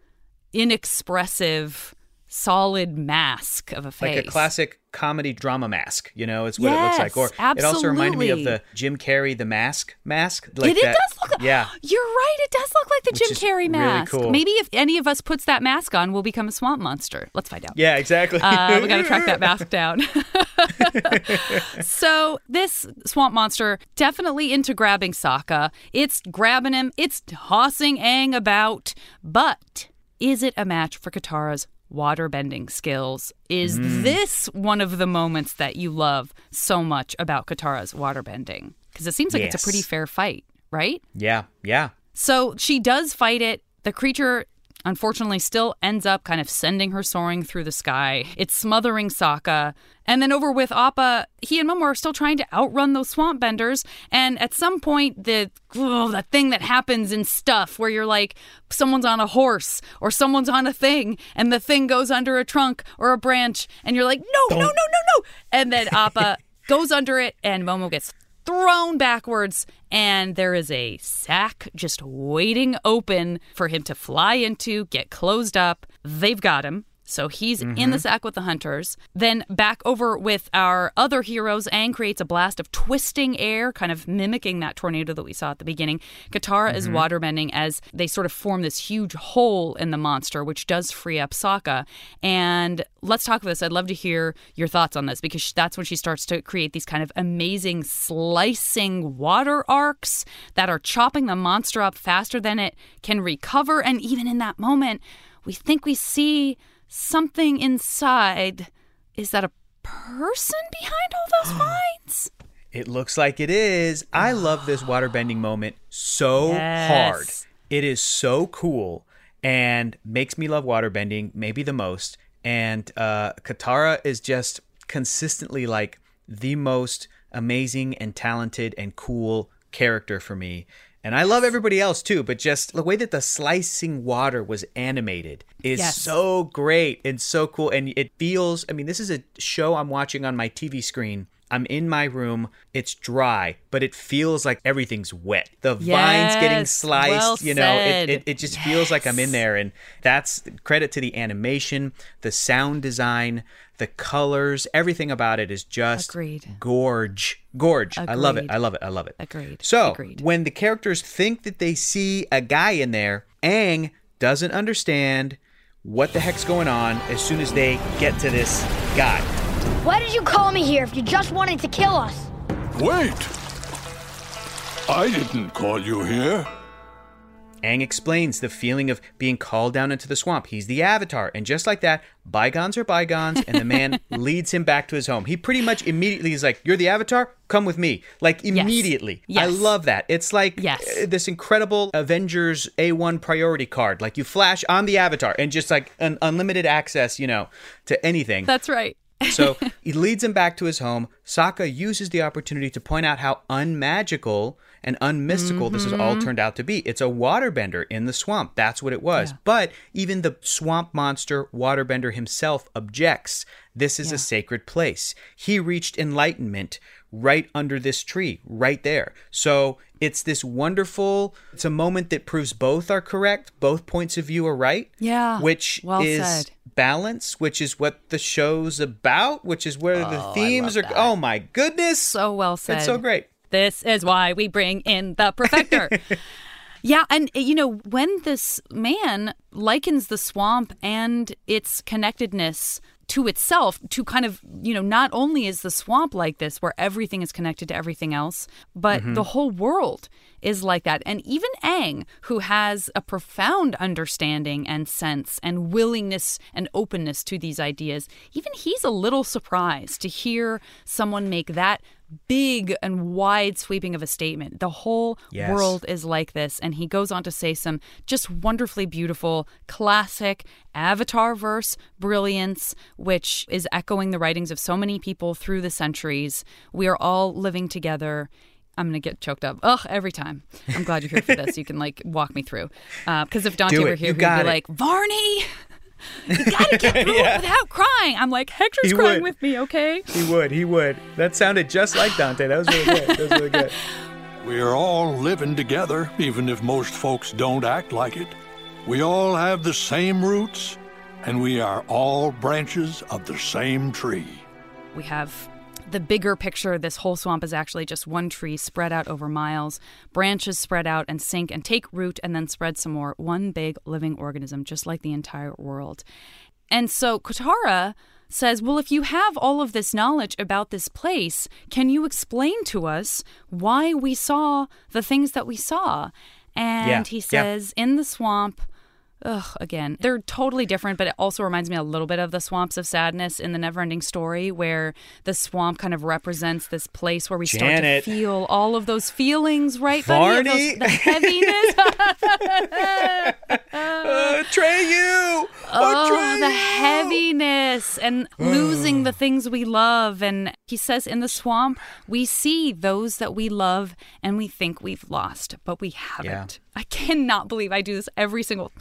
inexpressive, solid mask of a face. Like a classic comedy drama mask, you know, it's what it looks like. Or Yes, it also reminded me of the Jim Carrey the mask mask. Like it, it does look. Yeah. you're right. It does look like the Which Jim Carrey really mask. cool. Maybe if any of us puts that mask on, we'll become a swamp monster. Let's find out. Yeah, exactly. Uh, we got to track that mask down. so this swamp monster definitely into grabbing Sokka. It's grabbing him. It's tossing Aang about. But is it a match for Katara's waterbending skills. Is hmm. this one of the moments that you love so much about Katara's waterbending? Because it seems like it's a pretty fair fight, right? Yeah, yeah. So she does fight it. The creature unfortunately still ends up kind of sending her soaring through the sky. It's smothering Sokka. And then over with Appa, he and Momo are still trying to outrun those swamp benders. And at some point, the oh, the thing that happens in stuff where you're like, someone's on a horse or someone's on a thing, and the thing goes under a trunk or a branch, and you're like, no, no, no, no, no. And then Appa goes under it, and Momo gets thrown backwards, and there is a sack just waiting open for him to fly into, get closed up. They've got him. So he's in the mm-hmm. sack with the hunters. Then back over with our other heroes, Aang creates a blast of twisting air, kind of mimicking that tornado that we saw at the beginning. Katara is mm-hmm. waterbending as they sort of form this huge hole in the monster, which does free up Sokka. And let's talk about this. I'd love to hear your thoughts on this because that's when she starts to create these kind of amazing slicing water arcs that are chopping the monster up faster than it can recover. And even in that moment, we think we see something inside. Is that a person behind all those vines? It looks like it is. I love this waterbending moment so Yes. hard. It is so cool and makes me love waterbending maybe the most. And uh, Katara is just consistently like the most amazing and talented and cool character for me. And I love everybody else too, but just the way that the slicing water was animated is Yes. so great and so cool. And it feels, I mean, this is a show I'm watching on my TV screen. I'm in my room. It's dry, but it feels like everything's wet. The vines getting sliced, well you know, it, it, it just feels like I'm in there. And that's credit to the animation, the sound design, the colors, everything about it is just Agreed. gorge. Gorge. I love it. I love it. I love it. Agreed. So Agreed. when the characters think that they see a guy in there, Aang doesn't understand what the heck's going on as soon as they get to this guy. Why did you call me here if you just wanted to kill us? Wait! I didn't call you here. Aang explains the feeling of being called down into the swamp. He's the avatar. And just like that, bygones are bygones, and the man leads him back to his home. He pretty much immediately is like, You're the avatar? Come with me. Like, immediately. I Yes. love that. It's like Yes. uh, this incredible Avengers A1 priority card. Like, you flash on the avatar and just like an unlimited access, you know, to anything. That's right. So he leads him back to his home. Sokka uses the opportunity to point out how unmagical and unmystical this has all mm-hmm. turned out to be. It's a waterbender in the swamp. That's what it was. But even the swamp monster waterbender himself objects. This is a sacred place. He reached enlightenment right under this tree, right there. So it's this wonderful, it's a moment that proves both are correct, both points of view are right. Yeah. Which Well is said. balance, which is what the show's about, which is where the themes are. Oh my goodness! So well said. It's so great. This is why we bring in the Profector. yeah, and you know, when this man likens the swamp and its connectedness to itself to kind of, you know, not only is the swamp like this where everything is connected to everything else, but mm-hmm. the whole world is like that. And even Aang, who has a profound understanding and sense and willingness and openness to these ideas, even he's a little surprised to hear someone make that big and wide sweeping of a statement. The whole Yes. world is like this. And he goes on to say some just wonderfully beautiful, classic Avatar verse brilliance, which is echoing the writings of so many people through the centuries. We are all living together. I'm gonna get choked up. Ugh, every time. I'm glad you're here for this. You can like walk me through. Uh, because if Dante were here, he'd be it. like, Varney, you gotta get through it without crying. I'm like, Hector's He crying would. with me, okay? He would. He would. That sounded just like Dante. That was really good. That was really good. We're all living together, even if most folks don't act like it. We all have the same roots, and we are all branches of the same tree. We have the bigger picture. This whole swamp is actually just one tree spread out over miles. Branches spread out and sink and take root and then spread some more. One big living organism, just like the entire world. And so Katara says, Well, if you have all of this knowledge about this place, can you explain to us why we saw the things that we saw? And Yeah, he yeah. says, In the swamp, ugh, again, they're totally different, but it also reminds me a little bit of the swamps of sadness in the Neverending Story, where the swamp kind of represents this place where we Janet. start to feel all of those feelings, right? buddy? Those- the heaviness. Uh, Atreyu! Oh, the heaviness and losing the things we love. And he says in the swamp, we see those that we love and we think we've lost, but we haven't. I cannot believe I do this every single.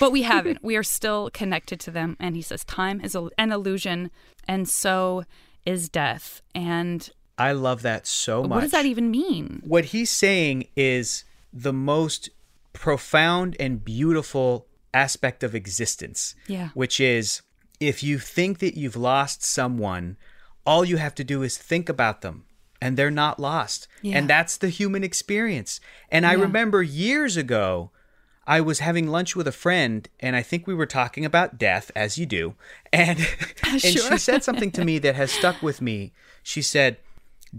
But we haven't. we are still connected to them. And he says, time is a- an illusion, and so is death. And I love that so much. what does that even mean? what he's saying is the most profound and beautiful aspect of existence. Yeah. Which is if you think that you've lost someone, all you have to do is think about them and they're not lost. Yeah. And that's the human experience. And I Yeah. remember years ago, I was having lunch with a friend, and I think we were talking about death, as you do. And, and she said something to me that has stuck with me. She said,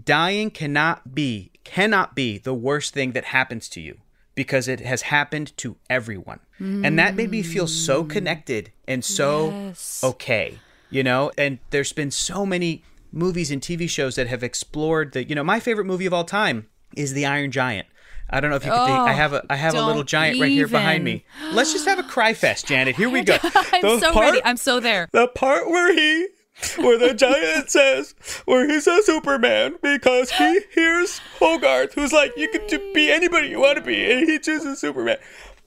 Dying cannot be, cannot be the worst thing that happens to you because it has happened to everyone. And that made me feel so mm. connected and so Yes. okay, you know? And there's been so many movies and TV shows that have explored the, you know, my favorite movie of all time is The Iron Giant. I don't know if you can think. I oh, have a I have a little giant right here behind me. Let's just have a cry fest, Janet. Here we go. I'm The so part- ready. I'm so there. the part where he where the giant says where he's a superman because he hears hogarth who's like you can be anybody you want to be and he chooses superman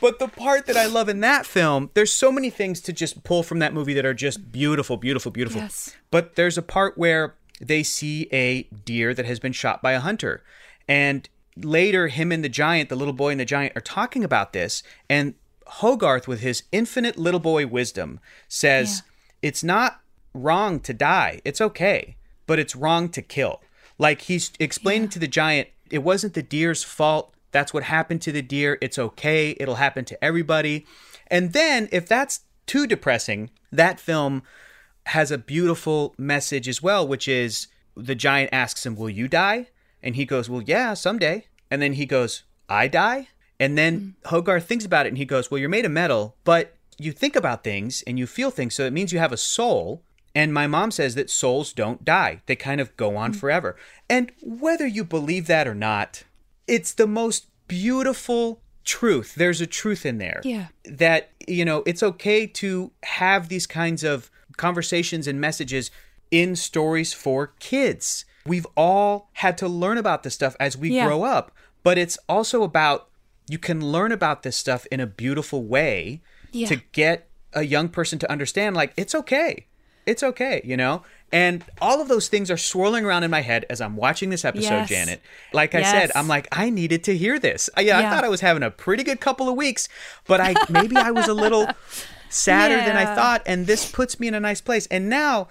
but the part that i love in that film there's so many things to just pull from that movie that are just beautiful beautiful beautiful Yes. but there's a part where they see a deer that has been shot by a hunter and later him and the giant the little boy and the giant are talking about this and hogarth with his infinite little boy wisdom says it's not wrong to die. It's okay but it's wrong to kill. Like he's explaining to the giant it wasn't the deer's fault. That's what happened to the deer. It's okay. It'll happen to everybody. And then if that's too depressing that film has a beautiful message as well, which is the giant asks him, Will you die? And he goes, Well, yeah, someday. And then he goes, I die? And then mm. Hogarth thinks about it and he goes, Well, you're made of metal, but you think about things and you feel things. So it means you have a soul. And my mom says that souls don't die, they kind of go on mm. forever. And whether you believe that or not, it's the most beautiful truth. There's a truth in there Yeah. that you know it's okay to have these kinds of conversations and messages in stories for kids we've all had to learn about this stuff as we Yeah. grow up but it's also about you can learn about this stuff in a beautiful way Yeah. to get a young person to understand like it's okay it's okay you know and all of those things are swirling around in my head as I'm watching this episode, Yes. Janet. Like I said, I'm like, I needed to hear this. I, yeah, I thought I was having a pretty good couple of weeks, but I maybe I was a little sadder than I thought, and this puts me in a nice place. And now,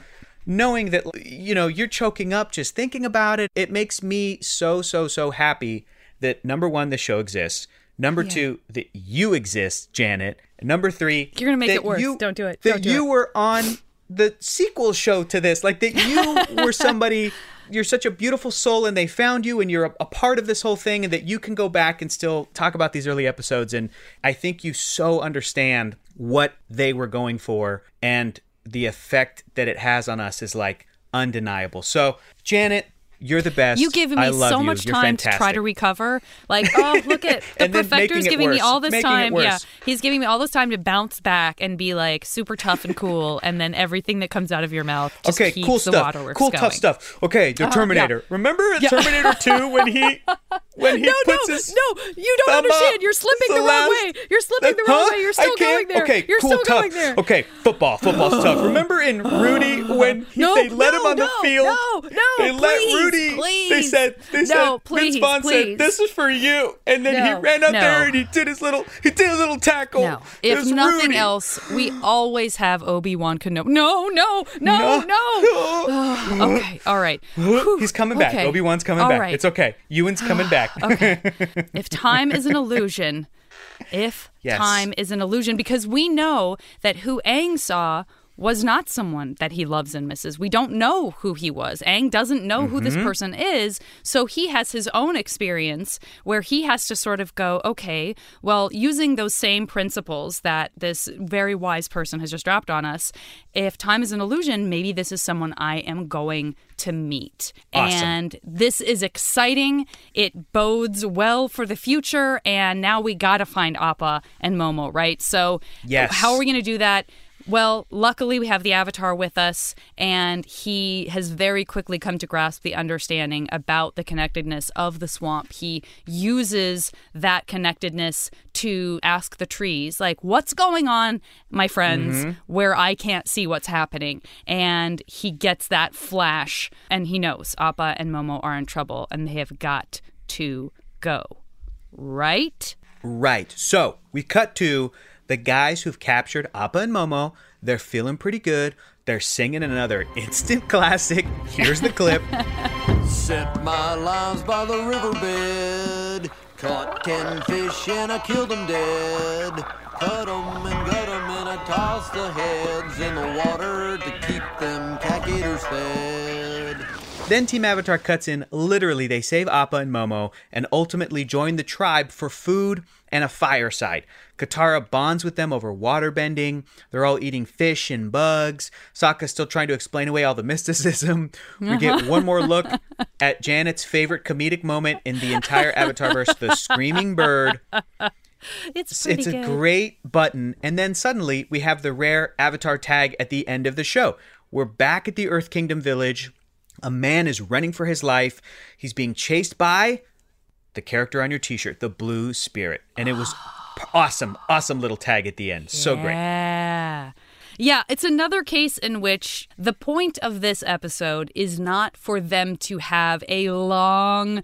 knowing that you know you're choking up just thinking about it, it makes me so so so happy that number one, the show exists. Number two, that you exist, Janet. And number three, You're gonna make it worse. you- Don't do it. That Don't do you it. were on the sequel show to this, like that you were somebody. You're such a beautiful soul, and they found you, and you're a, a part of this whole thing, and that you can go back and still talk about these early episodes. And I think you so understand what they were going for, and the effect that it has on us is like undeniable. So, Janet, you're the best. You I me so you. much You're time to try to recover. Like, oh, look at the Profector's giving me all this Making time. Yeah, he's giving me all this time to bounce back and be like super tough and cool, and then everything that comes out of your mouth just okay, cool stuff. Cool, going. tough stuff. Okay, the Uh-huh, Terminator. yeah. Remember in Terminator 2 when he when he No, puts no, his no! You don't understand. up? You're slipping It's the, wrong way. You're slipping the Huh? wrong way. You're still going there. Okay, You're cool, still tough. going there. Okay, football. Football's tough. Remember in Rudy when he, No, they let him on the field? no, no, They let Rudy. They please. said. They No, said. please, Vince Vaughn please. said, "This is for you," and then he ran up no. there and he did his little. He did a little tackle. No. If nothing Rudy. else, we always have Obi Wan Kenobi. No, no, no, no. No. okay, all right. He's coming back. Okay. Obi Wan's coming All back. right. It's okay. Ewan's coming back. Okay. if time is an illusion, if Yes. time is an illusion, because we know that who Aang saw was not someone that he loves and misses. We don't know who he was. Aang doesn't know who this mm-hmm. person is. So he has his own experience where he has to sort of go, okay, well, using those same principles that this very wise person has just dropped on us, if time is an illusion, maybe this is someone I am going to meet. Awesome. And this is exciting. It bodes well for the future. And now we got to find Appa and Momo, right? So, Yes. how are we going to do that? Well, luckily we have the avatar with us, and he has very quickly come to grasp the understanding about the connectedness of the swamp. He uses that connectedness to ask the trees, like, what's going on, my friends, mm-hmm. where I can't see what's happening? And he gets that flash, and he knows Appa and Momo are in trouble, and they have got to go. Right? Right. So we cut to the guys who've captured Appa and Momo. They're feeling pretty good. They're singing another instant classic. Here's the clip. Set my lines by the riverbed. Caught ten fish and I killed them dead. Cut 'em and gut 'em and I tossed the heads in the water to keep them cat fed. Then Team Avatar cuts in. Literally, they save Appa and Momo and ultimately join the tribe for food and a fireside. Katara bonds with them over waterbending. They're all eating fish and bugs. Sokka's still trying to explain away all the mysticism. We get one more look at Janet's favorite comedic moment in the entire Avatarverse, the screaming bird. It's pretty it's a good. great button. And then suddenly we have the rare Avatar tag at the end of the show. We're back at the Earth Kingdom village. A man is running for his life. He's being chased by the character on your t shirt, the Blue Spirit. And it was awesome, awesome little tag at the end. So great. Yeah. Yeah, it's another case in which the point of this episode is not for them to have a long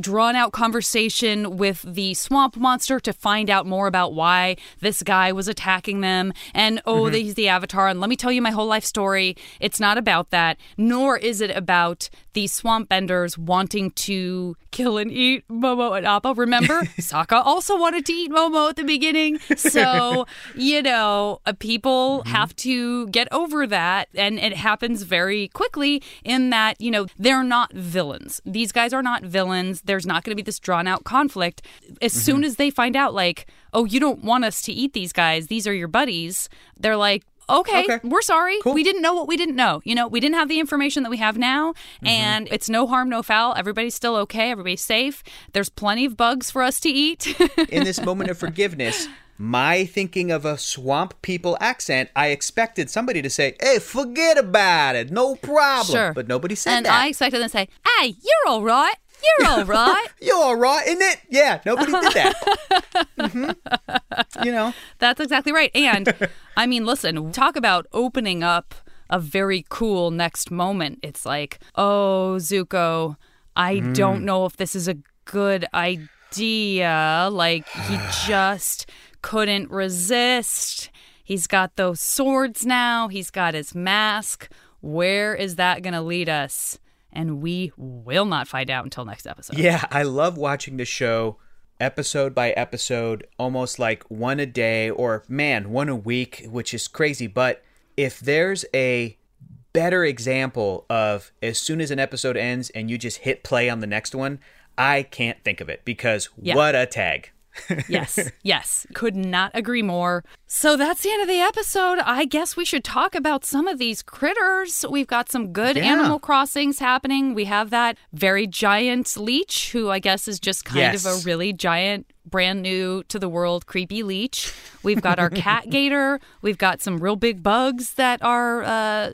drawn out conversation with the swamp monster to find out more about why this guy was attacking them. And oh Mm-hmm. he's the avatar. And let me tell you my whole life story. It's not about that nor is it about the swamp benders wanting to kill and eat momo and appa. Remember Sokka also wanted to eat momo at the beginning. So you know uh, people have to get over that. And it happens very quickly in that you know they're not villains. These guys are not villains there's not going to be this drawn out conflict as mm-hmm. soon as they find out like oh you don't want us to eat these guys these are your buddies they're like Okay, Okay. we're sorry. Cool. We didn't know what we didn't know. You know, we didn't have the information that we have now, mm-hmm. and it's no harm, no foul. Everybody's still okay. Everybody's safe. There's plenty of bugs for us to eat. In this moment of forgiveness, my thinking of a swamp people accent, I expected somebody to say, hey, forget about it. No problem. Sure. But nobody said and that. I expected them to say, "Hey, you're all right. You're all right." You're all right, isn't it? Yeah, nobody did that. Mhm. You know, That's exactly right. And I mean, listen, talk about opening up a very cool next moment. It's like, oh, Zuko, I don't know if this is a good idea. Like, he just couldn't resist. He's got those swords now, he's got his mask. Where is that going to lead us? And we will not find out until next episode. yeah, I love watching the show episode by episode, almost like one a day or, man, one a week, which is crazy. But if there's a better example of as soon as an episode ends and you just hit play on the next one, I can't think of it because Yeah. what a tag. Yes, yes. Could not agree more. So that's the end of the episode. I guess we should talk about some of these critters. We've got some good Yeah. animal crossings happening. We have that very giant leech, who I guess is just kind of a really giant, brand new to the world, creepy leech. We've got our cat gator. We've got some real big bugs that are uh,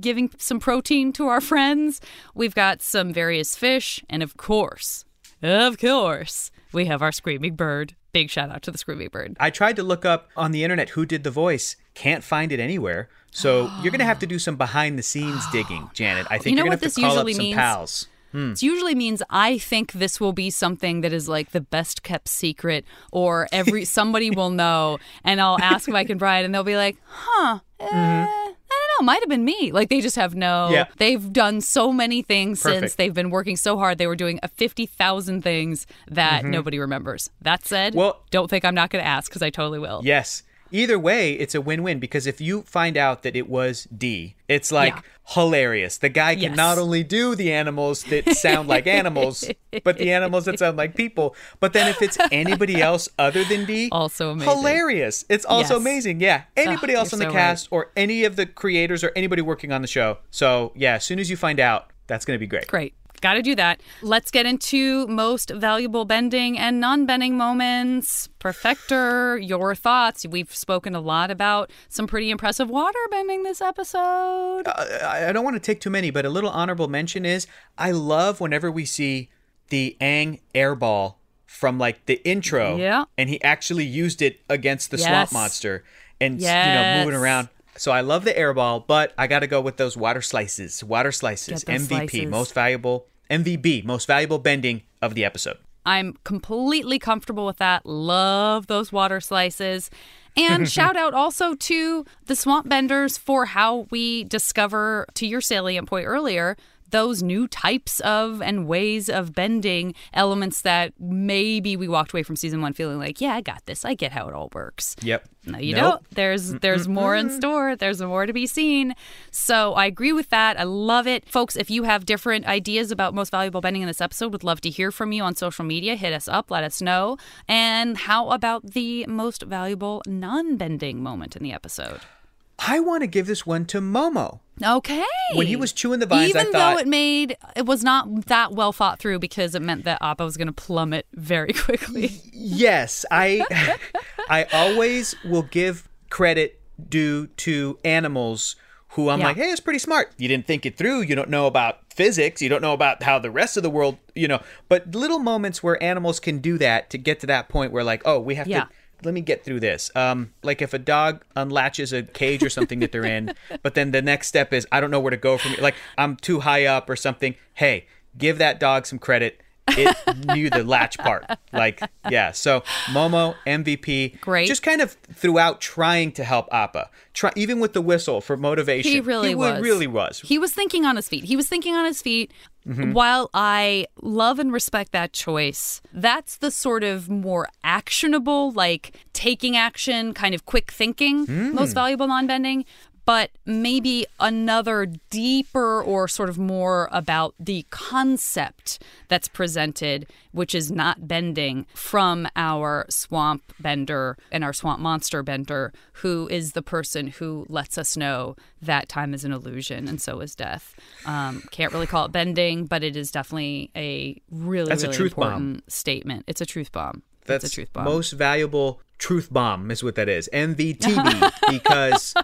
giving some protein to our friends. We've got some various fish. And of course, of course, we have our screaming bird. Big shout out to the screaming bird. I tried to look up on the internet who did the voice. Can't find it anywhere. So you're gonna have to do some behind the scenes digging, Janet. I think You know are gonna what have this to call usually up some means? pals. It usually means I think this will be something that is like the best kept secret, or every somebody will know, and I'll ask Mike and Bryan, and they'll be like, "Huh." eh, I Might have been me. Like they just have no. Mm-hmm. Yeah. They've done so many things since they've been working so hard. They were doing a fifty thousand things that nobody remembers. That said, Mm-hmm. Well- don't think I'm not going to ask because I totally will. Yes. Either way, it's a win-win because if you find out that it was Dee, it's like Yeah. hilarious. The guy can Yes. not only do the animals that sound like animals, but the animals that sound like people. But then if it's anybody else other than Dee, Also amazing. hilarious. It's also Yes. amazing. Yeah, ah, anybody else on the so cast or any of the creators or anybody working on the show. So yeah, as soon as you find out, that's going to be great. Great. Got to do that. Let's get into most valuable bending and non bending moments. Profector, your thoughts. We've spoken a lot about some pretty impressive water bending this episode. Uh, I I don't want to take too many, but a little honorable mention is I love whenever we see the Aang airball from like the intro, Yeah. and he actually used it against the Yes. swamp monster, and you know moving around. So I love the airball, but I got to go with those water slices. Water slices, MVP, slices. most valuable MVB, most valuable bending of the episode. I'm completely comfortable with that. Love those water slices. And shout out also to the swamp benders for how we discover, to your salient point earlier, those new types of and ways of bending elements that maybe we walked away from season one feeling like, yeah, I got this. I get how it all works. Yep. No, you Nope. don't. There's there's more in store. There's more to be seen. So I agree with that. I love it, folks. If you have different ideas about most valuable bending in this episode, would love to hear from you on social media. Hit us up. Let us know. And how about the most valuable non-bending moment in the episode? I want to give this one to Momo. Okay. When he was chewing the vines, I even thought- though it made it was not that well thought through because it meant that Appa was going to plummet very quickly. Yes, I I always will give credit due to animals who I'm Yeah. like, hey, it's pretty smart. You didn't think it through. You don't know about physics. You don't know about how the rest of the world, you know. But little moments where animals can do that to get to that point where like, oh, we have Yeah. to let me get through this. Um, like if a dog unlatches a cage or something that they're in, but then the next step is I don't know where to go from. Like I'm too high up or something. Hey, give that dog some credit. It knew the latch part. Like, yeah. So Momo MVP. Great. Just kind of throughout trying to help Appa. Try even with the whistle for motivation. He really wa- was. really was. He was thinking on his feet. He was thinking on his feet. Mm-hmm. While I love and respect that choice, that's the sort of more actionable, like taking action, kind of quick thinking, Hmm. most valuable non bending. But maybe another deeper or sort of more about the concept that's presented, which is not bending, from our swamp bender and our swamp monster bender, who is the person who lets us know that time is an illusion and so is death. Um, can't really call it bending, but it is definitely a really, That's a really truth bomb. important statement. It's a truth bomb. That's it's a truth bomb. most valuable truth bomb is what that is. MVTB because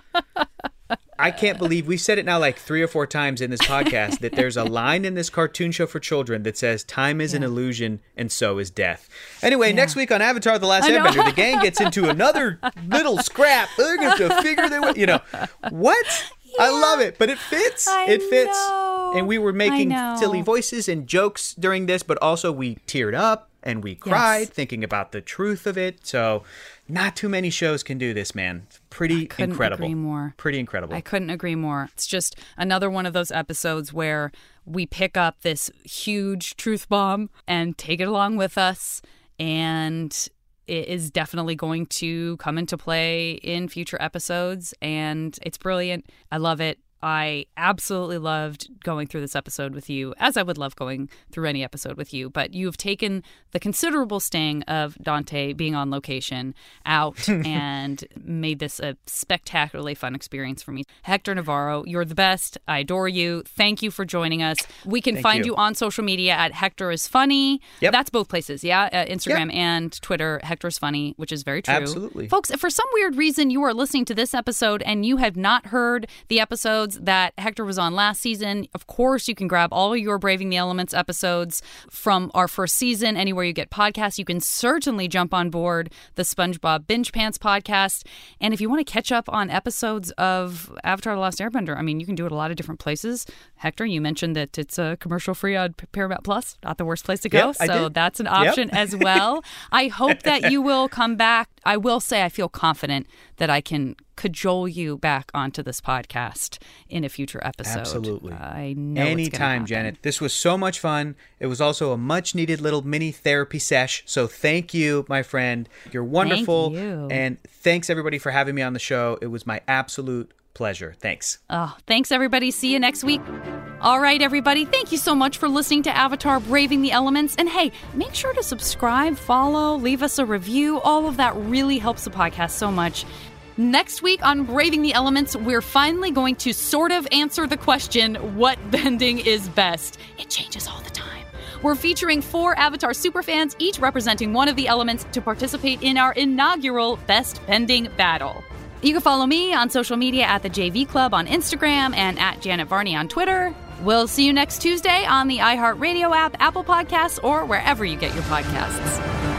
I can't believe we've said it now like three or four times in this podcast that there's a line in this cartoon show for children that says time is an illusion and so is death. Anyway, next week on Avatar The Last Airbender, the gang gets into another little scrap. They're going to have to figure their way, you know. What? I love it, but it fits. I it fits. know. And we were making silly voices and jokes during this, but also we teared up and we cried thinking about the truth of it. So, not too many shows can do this, man. Pretty couldn't incredible. agree more. Pretty incredible. I couldn't agree more. It's just another one of those episodes where we pick up this huge truth bomb and take it along with us. And it is definitely going to come into play in future episodes. And it's brilliant. I love it. I absolutely loved going through this episode with you, as I would love going through any episode with you. But you've taken the considerable sting of Dante being on location out and made this a spectacularly fun experience for me. Hector Navarro, you're the best. I adore you. Thank you for joining us. We can Thank find you. you. on social media at Hector is Funny. Yep. That's both places, yeah? Uh, Instagram and Twitter, Hector is Funny, which is very true. Absolutely. Folks, if for some weird reason you are listening to this episode and you have not heard the episodes that Hector was on last season, of course you can grab all your Braving the Elements episodes from our first season anywhere you get podcasts. You can certainly jump on board the SpongeBob Binge Pants podcast. And if you want to catch up on episodes of Avatar The Last Airbender, I mean, you can do it a lot of different places. Hector, you mentioned that it's a commercial free on Paramount Plus, not the worst place to go. Yep, so that's an Yep. option as well. I hope that you will come back I will say I feel confident that I can cajole you back onto this podcast in a future episode. Absolutely. I know. Anytime. Janet. This was so much fun. It was also a much needed little mini therapy sesh. So thank you, my friend. You're wonderful. you. And thanks everybody for having me on the show. It was my absolute pleasure. Thanks. Oh, thanks, everybody. See you next week. All right, everybody. Thank you so much for listening to Avatar Braving the Elements. And hey, make sure to subscribe, follow, leave us a review. All of that really helps the podcast so much. Next week on Braving the Elements, we're finally going to sort of answer the question what bending is best? It changes all the time. We're featuring four Avatar superfans, each representing one of the elements, to participate in our inaugural Best Bending Battle. You can follow me on social media at the JV Club on Instagram and at Janet Varney on Twitter. We'll see you next Tuesday on the iHeartRadio app, Apple Podcasts, or wherever you get your podcasts.